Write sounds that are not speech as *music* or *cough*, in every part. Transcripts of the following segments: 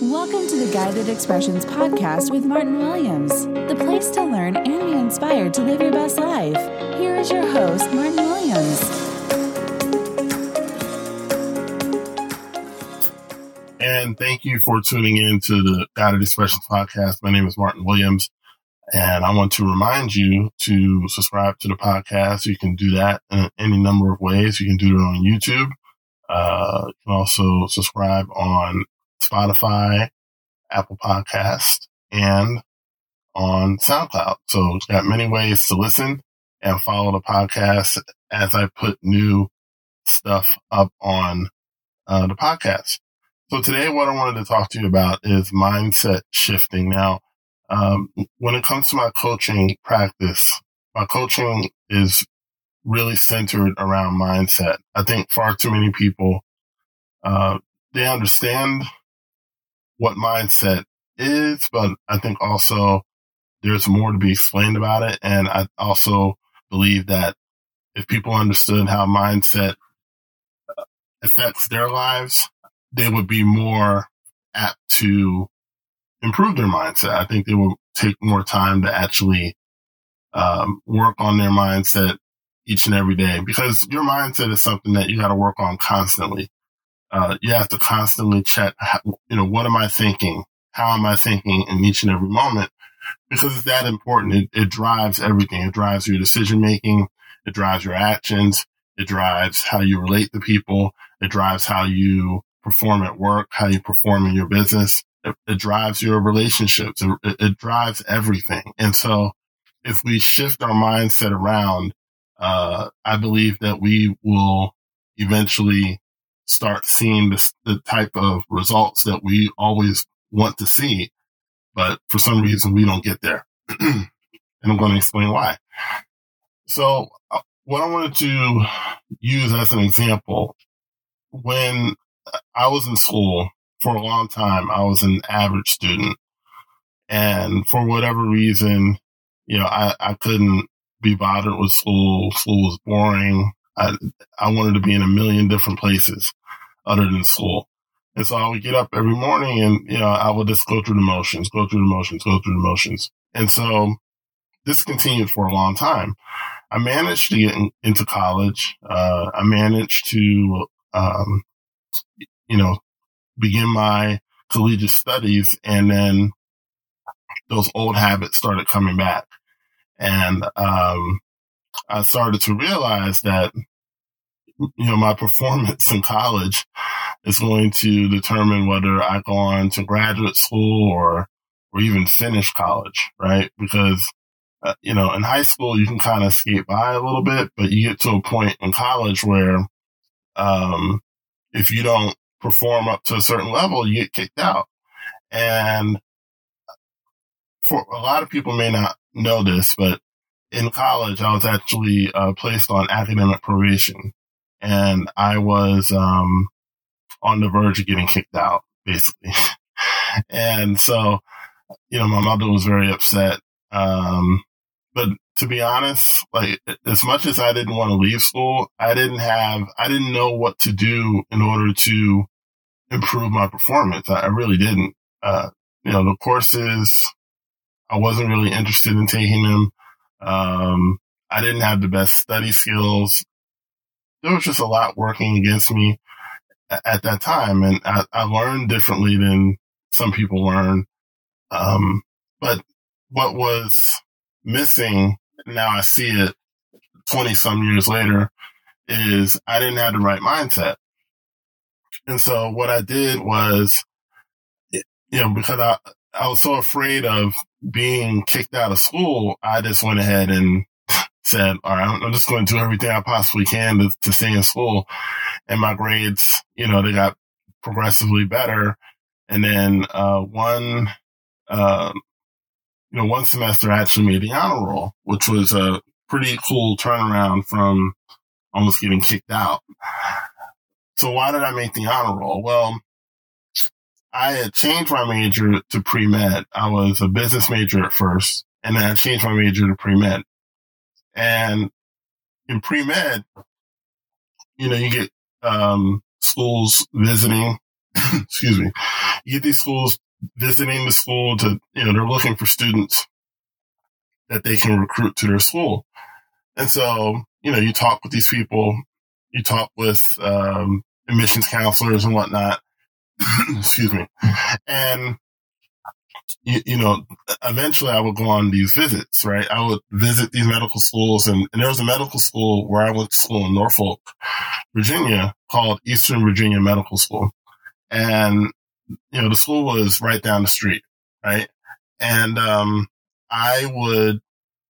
Welcome to the Guided Expressions podcast with Martin Williams, the place to learn and be inspired to live your best life. Here is your host, Martin Williams. And thank you for tuning in to the Guided Expressions podcast. My name is Martin Williams, and I want to remind you to subscribe to the podcast. You can do that in any number of ways. You can do it on YouTube. Uh, you can also subscribe on Spotify, Apple Podcast, and on SoundCloud. So it's got many ways to listen and follow the podcast as I put new stuff up on uh, the podcast. So today, what I wanted to talk to you about is mindset shifting. Now, um, when it comes to my coaching practice, my coaching is really centered around mindset. I think far too many people, uh, they understand what mindset is, but I think also there's more to be explained about it. And I also believe that if people understood how mindset uh, affects their lives, they would be more apt to improve their mindset. I think they will take more time to actually um, work on their mindset each and every day because your mindset is something that you got to work on constantly uh, you have to constantly check, you know, what am I thinking? How am I thinking in each and every moment? Because it's that important. It, it drives everything. It drives your decision making. It drives your actions. It drives how you relate to people. It drives how you perform at work, how you perform in your business. It, it drives your relationships. It, it, drives everything. And so if we shift our mindset around, uh, I believe that we will eventually start seeing the, the type of results that we always want to see. But for some reason, we don't get there. *clears throat* and I'm going to explain why. So uh, what I wanted to use as an example, when I was in school for a long time, I was an average student. And for whatever reason, you know, I, I couldn't be bothered with school. School was boring. I, I wanted to be in a million different places other than school. And so I would get up every morning and, you know, I would just go through the motions, go through the motions, go through the motions. And so this continued for a long time. I managed to get in, into college. Uh, I managed to, um, you know, begin my collegiate studies and then those old habits started coming back. And, um, I started to realize that you know, my performance in college is going to determine whether I go on to graduate school or, or even finish college, right? Because, uh, you know, in high school, you can kind of skate by a little bit, but you get to a point in college where, um, if you don't perform up to a certain level, you get kicked out. And for a lot of people may not know this, but in college, I was actually uh, placed on academic probation and I was um, on the verge of getting kicked out, basically. *laughs* and so, you know, my mother was very upset. Um, but to be honest, like as much as I didn't want to leave school, I didn't have, I didn't know what to do in order to improve my performance. I, I really didn't. Uh, you know, the courses, I wasn't really interested in taking them. Um, I didn't have the best study skills there was just a lot working against me at that time. And I, I learned differently than some people learn. Um, but what was missing, now I see it 20 some years later, is I didn't have the right mindset. And so what I did was, you know, because I, I was so afraid of being kicked out of school, I just went ahead and said, all right, I'm just going to do everything I possibly can to, to stay in school. And my grades, you know, they got progressively better. And then, uh, one, uh, you know, one semester I actually made the honor roll, which was a pretty cool turnaround from almost getting kicked out. So why did I make the honor roll? Well, I had changed my major to pre-med. I was a business major at first, and then I changed my major to pre-med. And in pre med, you know, you get um, schools visiting, *laughs* excuse me, you get these schools visiting the school to, you know, they're looking for students that they can recruit to their school. And so, you know, you talk with these people, you talk with, um, admissions counselors and whatnot. *clears throat* Excuse me. And, you, you, know, eventually I would go on these visits, right? I would visit these medical schools and, and there was a medical school where I went to school in Norfolk, Virginia called Eastern Virginia Medical School. And, you know, the school was right down the street, right? And, um, I would,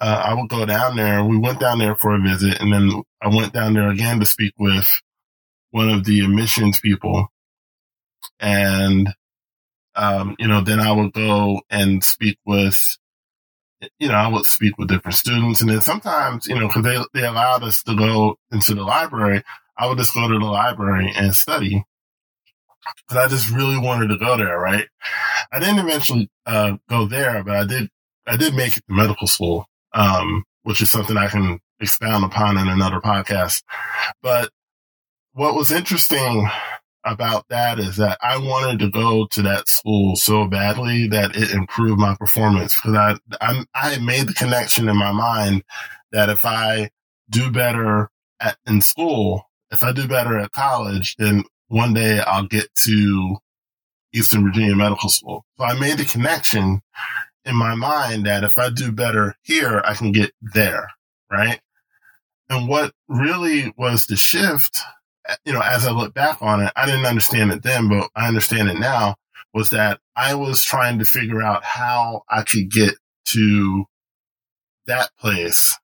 uh, I would go down there. We went down there for a visit and then I went down there again to speak with one of the admissions people. And, um, you know, then I would go and speak with, you know, I would speak with different students. And then sometimes, you know, cause they, they allowed us to go into the library. I would just go to the library and study. Cause I just really wanted to go there, right? I didn't eventually, uh, go there, but I did, I did make it to medical school, um, which is something I can expound upon in another podcast. But what was interesting about that is that I wanted to go to that school so badly that it improved my performance because I, I, I made the connection in my mind that if I do better at, in school, if I do better at college, then one day I'll get to Eastern Virginia Medical School. So I made the connection in my mind that if I do better here, I can get there. Right. And what really was the shift you know, as I look back on it, I didn't understand it then, but I understand it now was that I was trying to figure out how I could get to that place.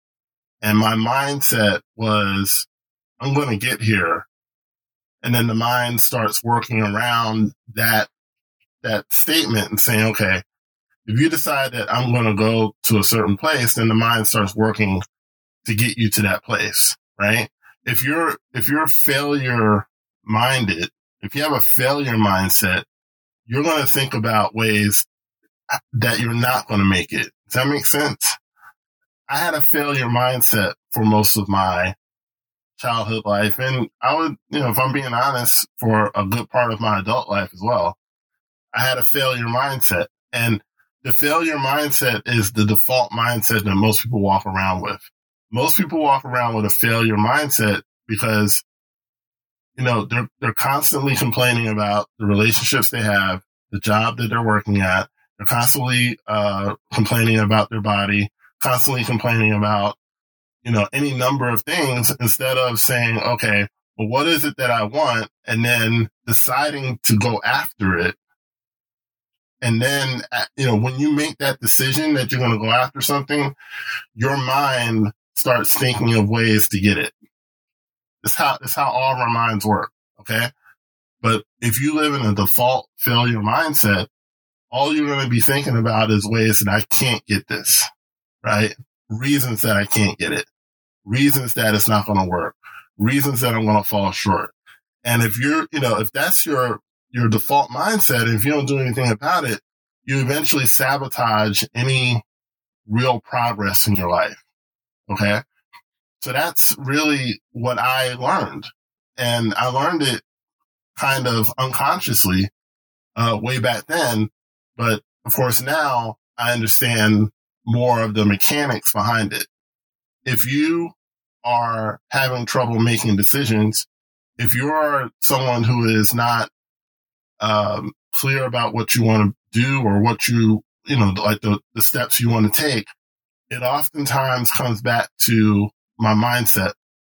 And my mindset was, I'm going to get here. And then the mind starts working around that, that statement and saying, okay, if you decide that I'm going to go to a certain place, then the mind starts working to get you to that place, right? If you're if you're failure minded, if you have a failure mindset, you're going to think about ways that you're not going to make it. Does that make sense? I had a failure mindset for most of my childhood life. And I would, you know, if I'm being honest, for a good part of my adult life as well, I had a failure mindset. And the failure mindset is the default mindset that most people walk around with most people walk around with a failure mindset because, you know, they're, they're constantly complaining about the relationships they have, the job that they're working at. They're constantly, uh, complaining about their body, constantly complaining about, you know, any number of things instead of saying, okay, well, what is it that I want? And then deciding to go after it. And then, uh, you know, when you make that decision that you're going to go after something, your mind starts thinking of ways to get it. It's how, it's how all of our minds work. Okay. But if you live in a default failure mindset, all you're going to be thinking about is ways that I can't get this, right? Reasons that I can't get it, reasons that it's not going to work, reasons that I'm going to fall short. And if you're, you know, if that's your, your default mindset, and if you don't do anything about it, you eventually sabotage any real progress in your life. Okay. So that's really what I learned. And I learned it kind of unconsciously, uh, way back then. But of course now I understand more of the mechanics behind it. If you are having trouble making decisions, if you're someone who is not, um, clear about what you want to do or what you, you know, like the, the steps you want to take, it oftentimes comes back to my mindset.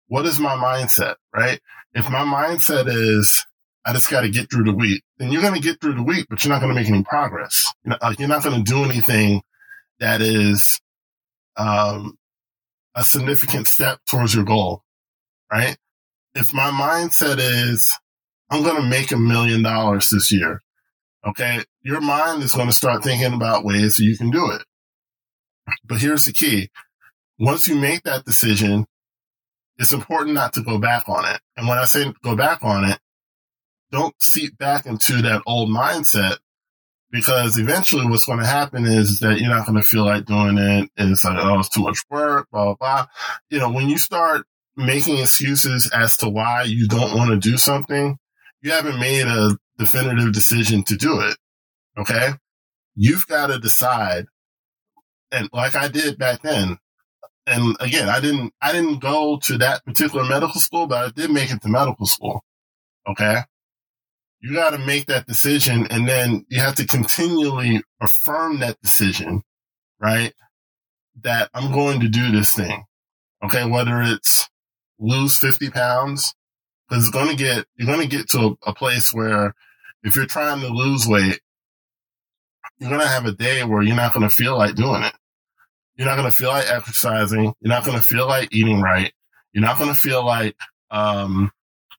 What is my mindset, right? If my mindset is, I just got to get through the week, then you're going to get through the week, but you're not going to make any progress. You're not going to do anything that is, um, a significant step towards your goal, right? If my mindset is, I'm going to make a million dollars this year. Okay. Your mind is going to start thinking about ways that you can do it. But here's the key. Once you make that decision, it's important not to go back on it. And when I say go back on it, don't seep back into that old mindset because eventually what's going to happen is that you're not going to feel like doing it. And it's like, oh, it's too much work, blah, blah, blah. You know, when you start making excuses as to why you don't want to do something, you haven't made a definitive decision to do it. Okay. You've got to decide. And like I did back then, and again, I didn't, I didn't go to that particular medical school, but I did make it to medical school. Okay. You got to make that decision and then you have to continually affirm that decision, right? That I'm going to do this thing. Okay. Whether it's lose 50 pounds, because it's going to get, you're going to get to a, a place where if you're trying to lose weight, you're going to have a day where you're not going to feel like doing it. You're not going to feel like exercising. You're not going to feel like eating right. You're not going to feel like, um,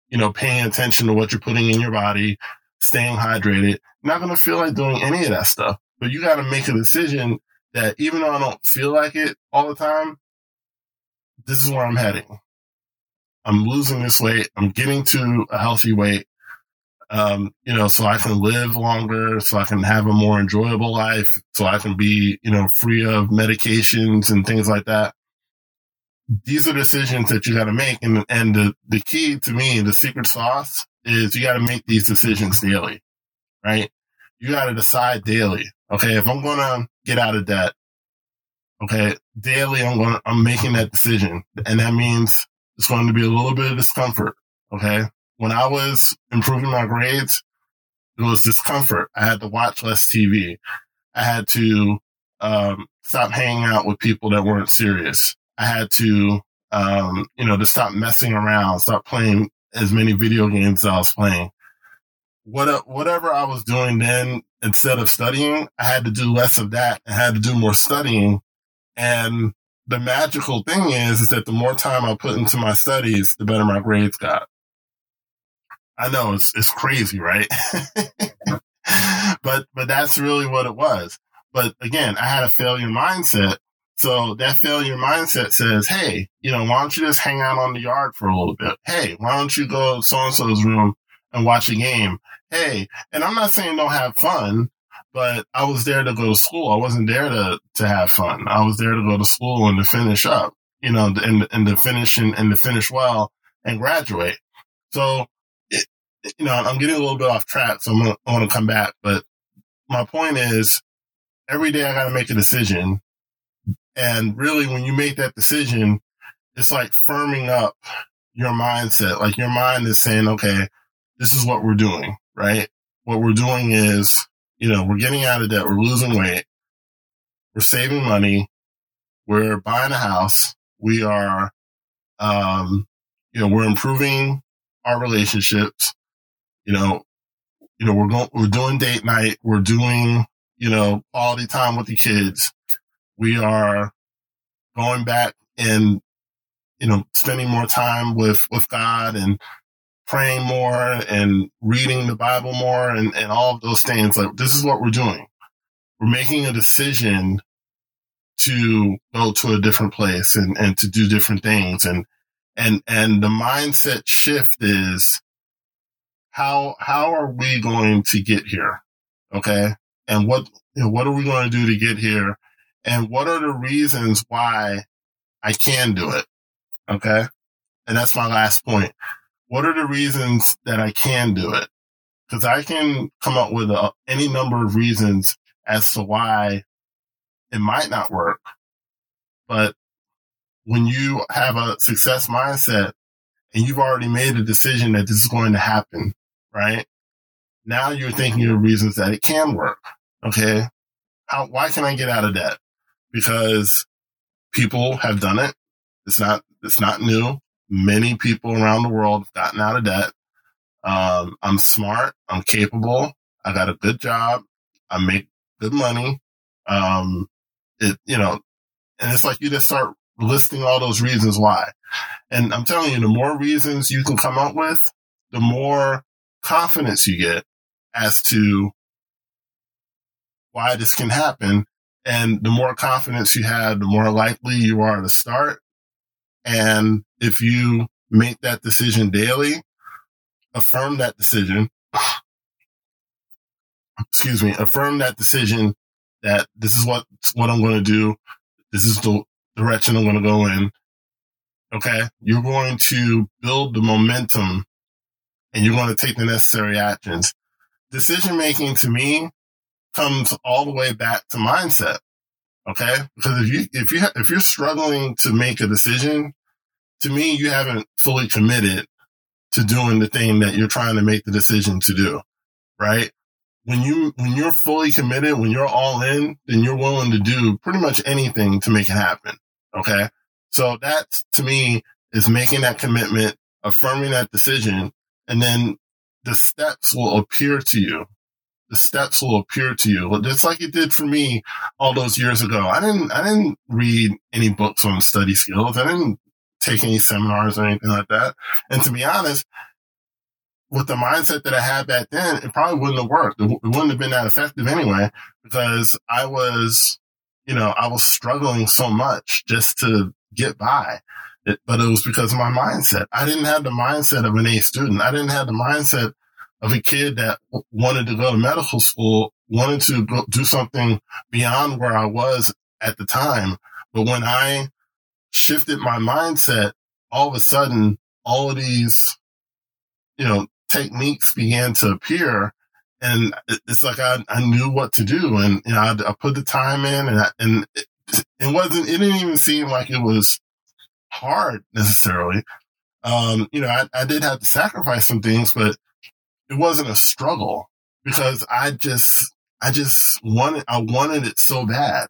you know, paying attention to what you're putting in your body, staying hydrated. You're not going to feel like doing any of that stuff. But you got to make a decision that even though I don't feel like it all the time, this is where I'm heading. I'm losing this weight. I'm getting to a healthy weight um, you know, so I can live longer, so I can have a more enjoyable life, so I can be, you know, free of medications and things like that. These are decisions that you got to make. And, and the, the key to me, the secret sauce is you got to make these decisions daily, right? You got to decide daily. Okay. If I'm going to get out of debt, okay, daily, I'm going to, I'm making that decision. And that means it's going to be a little bit of discomfort. Okay when I was improving my grades, it was discomfort. I had to watch less TV. I had to um, stop hanging out with people that weren't serious. I had to, um, you know, to stop messing around, stop playing as many video games as I was playing. What, whatever I was doing then, instead of studying, I had to do less of that. I had to do more studying. And the magical thing is, is that the more time I put into my studies, the better my grades got. I know it's it's crazy, right? *laughs* but but that's really what it was. But again, I had a failure mindset. So that failure mindset says, hey, you know, why don't you just hang out on the yard for a little bit? Hey, why don't you go to so and so's room and watch a game? Hey, and I'm not saying don't have fun, but I was there to go to school. I wasn't there to to have fun. I was there to go to school and to finish up, you know, and and to finish and, and to finish well and graduate. So you know, I'm getting a little bit off track, so I'm want to come back. But my point is, every day I got to make a decision, and really, when you make that decision, it's like firming up your mindset. Like your mind is saying, okay, this is what we're doing, right? What we're doing is, you know, we're getting out of debt, we're losing weight, we're saving money, we're buying a house, we are, um, you know, we're improving our relationships, you know, you know, we're going, we're doing date night. We're doing, you know, quality time with the kids. We are going back and, you know, spending more time with, with God and praying more and reading the Bible more and, and all of those things. Like this is what we're doing. We're making a decision to go to a different place and, and to do different things. And, and, and the mindset shift is how how are we going to get here? Okay, and what you know, what are we going to do to get here? And what are the reasons why I can do it? Okay, and that's my last point. What are the reasons that I can do it? Because I can come up with a, any number of reasons as to why it might not work. But when you have a success mindset and you've already made a decision that this is going to happen, right? Now you're thinking of reasons that it can work. Okay. How, why can I get out of debt? Because people have done it. It's not, it's not new. Many people around the world have gotten out of debt. Um, I'm smart. I'm capable. I got a good job. I make good money. Um, it, you know, and it's like you just start listing all those reasons why. And I'm telling you, the more reasons you can come up with, the more confidence you get as to why this can happen. And the more confidence you have, the more likely you are to start. And if you make that decision daily, affirm that decision. *coughs* Excuse me, affirm that decision that this is what, what I'm going to do. This is the direction I'm going to go in. Okay. You're going to build the momentum and you're going to take the necessary actions decision making to me comes all the way back to mindset. Okay. Because if you, if you, if you're struggling to make a decision, to me, you haven't fully committed to doing the thing that you're trying to make the decision to do. Right. When you, when you're fully committed, when you're all in, then you're willing to do pretty much anything to make it happen. Okay. So that to me is making that commitment, affirming that decision, and then the steps will appear to you. The steps will appear to you, just like it did for me all those years ago. I didn't, I didn't read any books on study skills. I didn't take any seminars or anything like that. And to be honest, with the mindset that I had back then, it probably wouldn't have worked. It, wouldn't have been that effective anyway, because I was, you know, I was struggling so much just to get by. It, but it was because of my mindset. I didn't have the mindset of an A student. I didn't have the mindset of a kid that wanted to go to medical school, wanted to go do something beyond where I was at the time. But when I shifted my mindset, all of a sudden, all of these, you know, techniques began to appear. And it's like I, I knew what to do. And, you know, I, I put the time in and, I, and it, it wasn't, it didn't even seem like it was hard *laughs* necessarily. Um, you know, I, I did have to sacrifice some things, but it wasn't a struggle because I just, I just wanted, I wanted it so bad.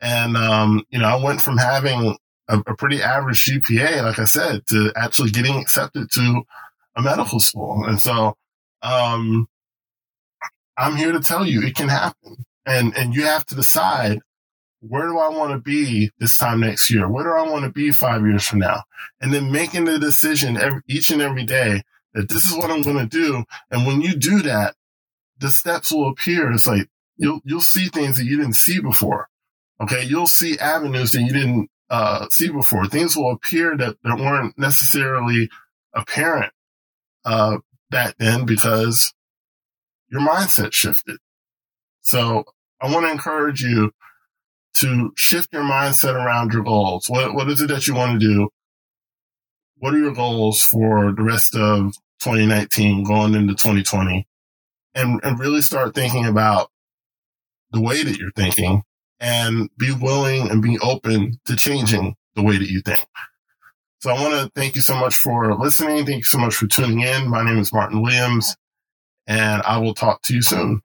And, um, you know, I went from having a, a, pretty average GPA, like I said, to actually getting accepted to a medical school. And so, um, I'm here to tell you it can happen. And, and you have to decide where do I want to be this time next year? Where do I want to be five years from now? And then making the decision every, each and every day that this is what I'm going to do. And when you do that, the steps will appear. It's like you'll, you'll see things that you didn't see before. Okay. You'll see avenues that you didn't uh, see before. Things will appear that, that weren't necessarily apparent uh, back then because your mindset shifted. So I want to encourage you to shift your mindset around your goals. What, what is it that you want to do? What are your goals for the rest of 2019 going into 2020? And, and really start thinking about the way that you're thinking and be willing and be open to changing the way that you think. So I want to thank you so much for listening. Thank you so much for tuning in. My name is Martin Williams and I will talk to you soon.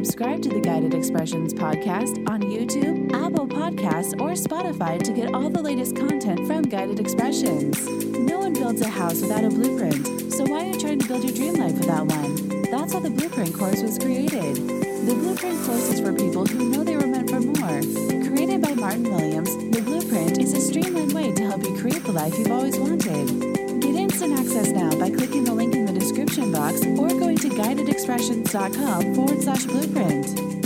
Subscribe to the Guided Expressions podcast on YouTube, Apple Podcasts, or Spotify to get all the latest content from Guided Expressions. No one builds a house without a blueprint, so why are you trying to build your dream life without one? That's how the Blueprint course was created. The Blueprint course is for people who know they were meant for more. Created by Martin Williams, the Blueprint is a streamlined way to help you create the life you've always wanted. Instant access now by clicking the link in the description box or going to guidedexpressions.com forward slash blueprint.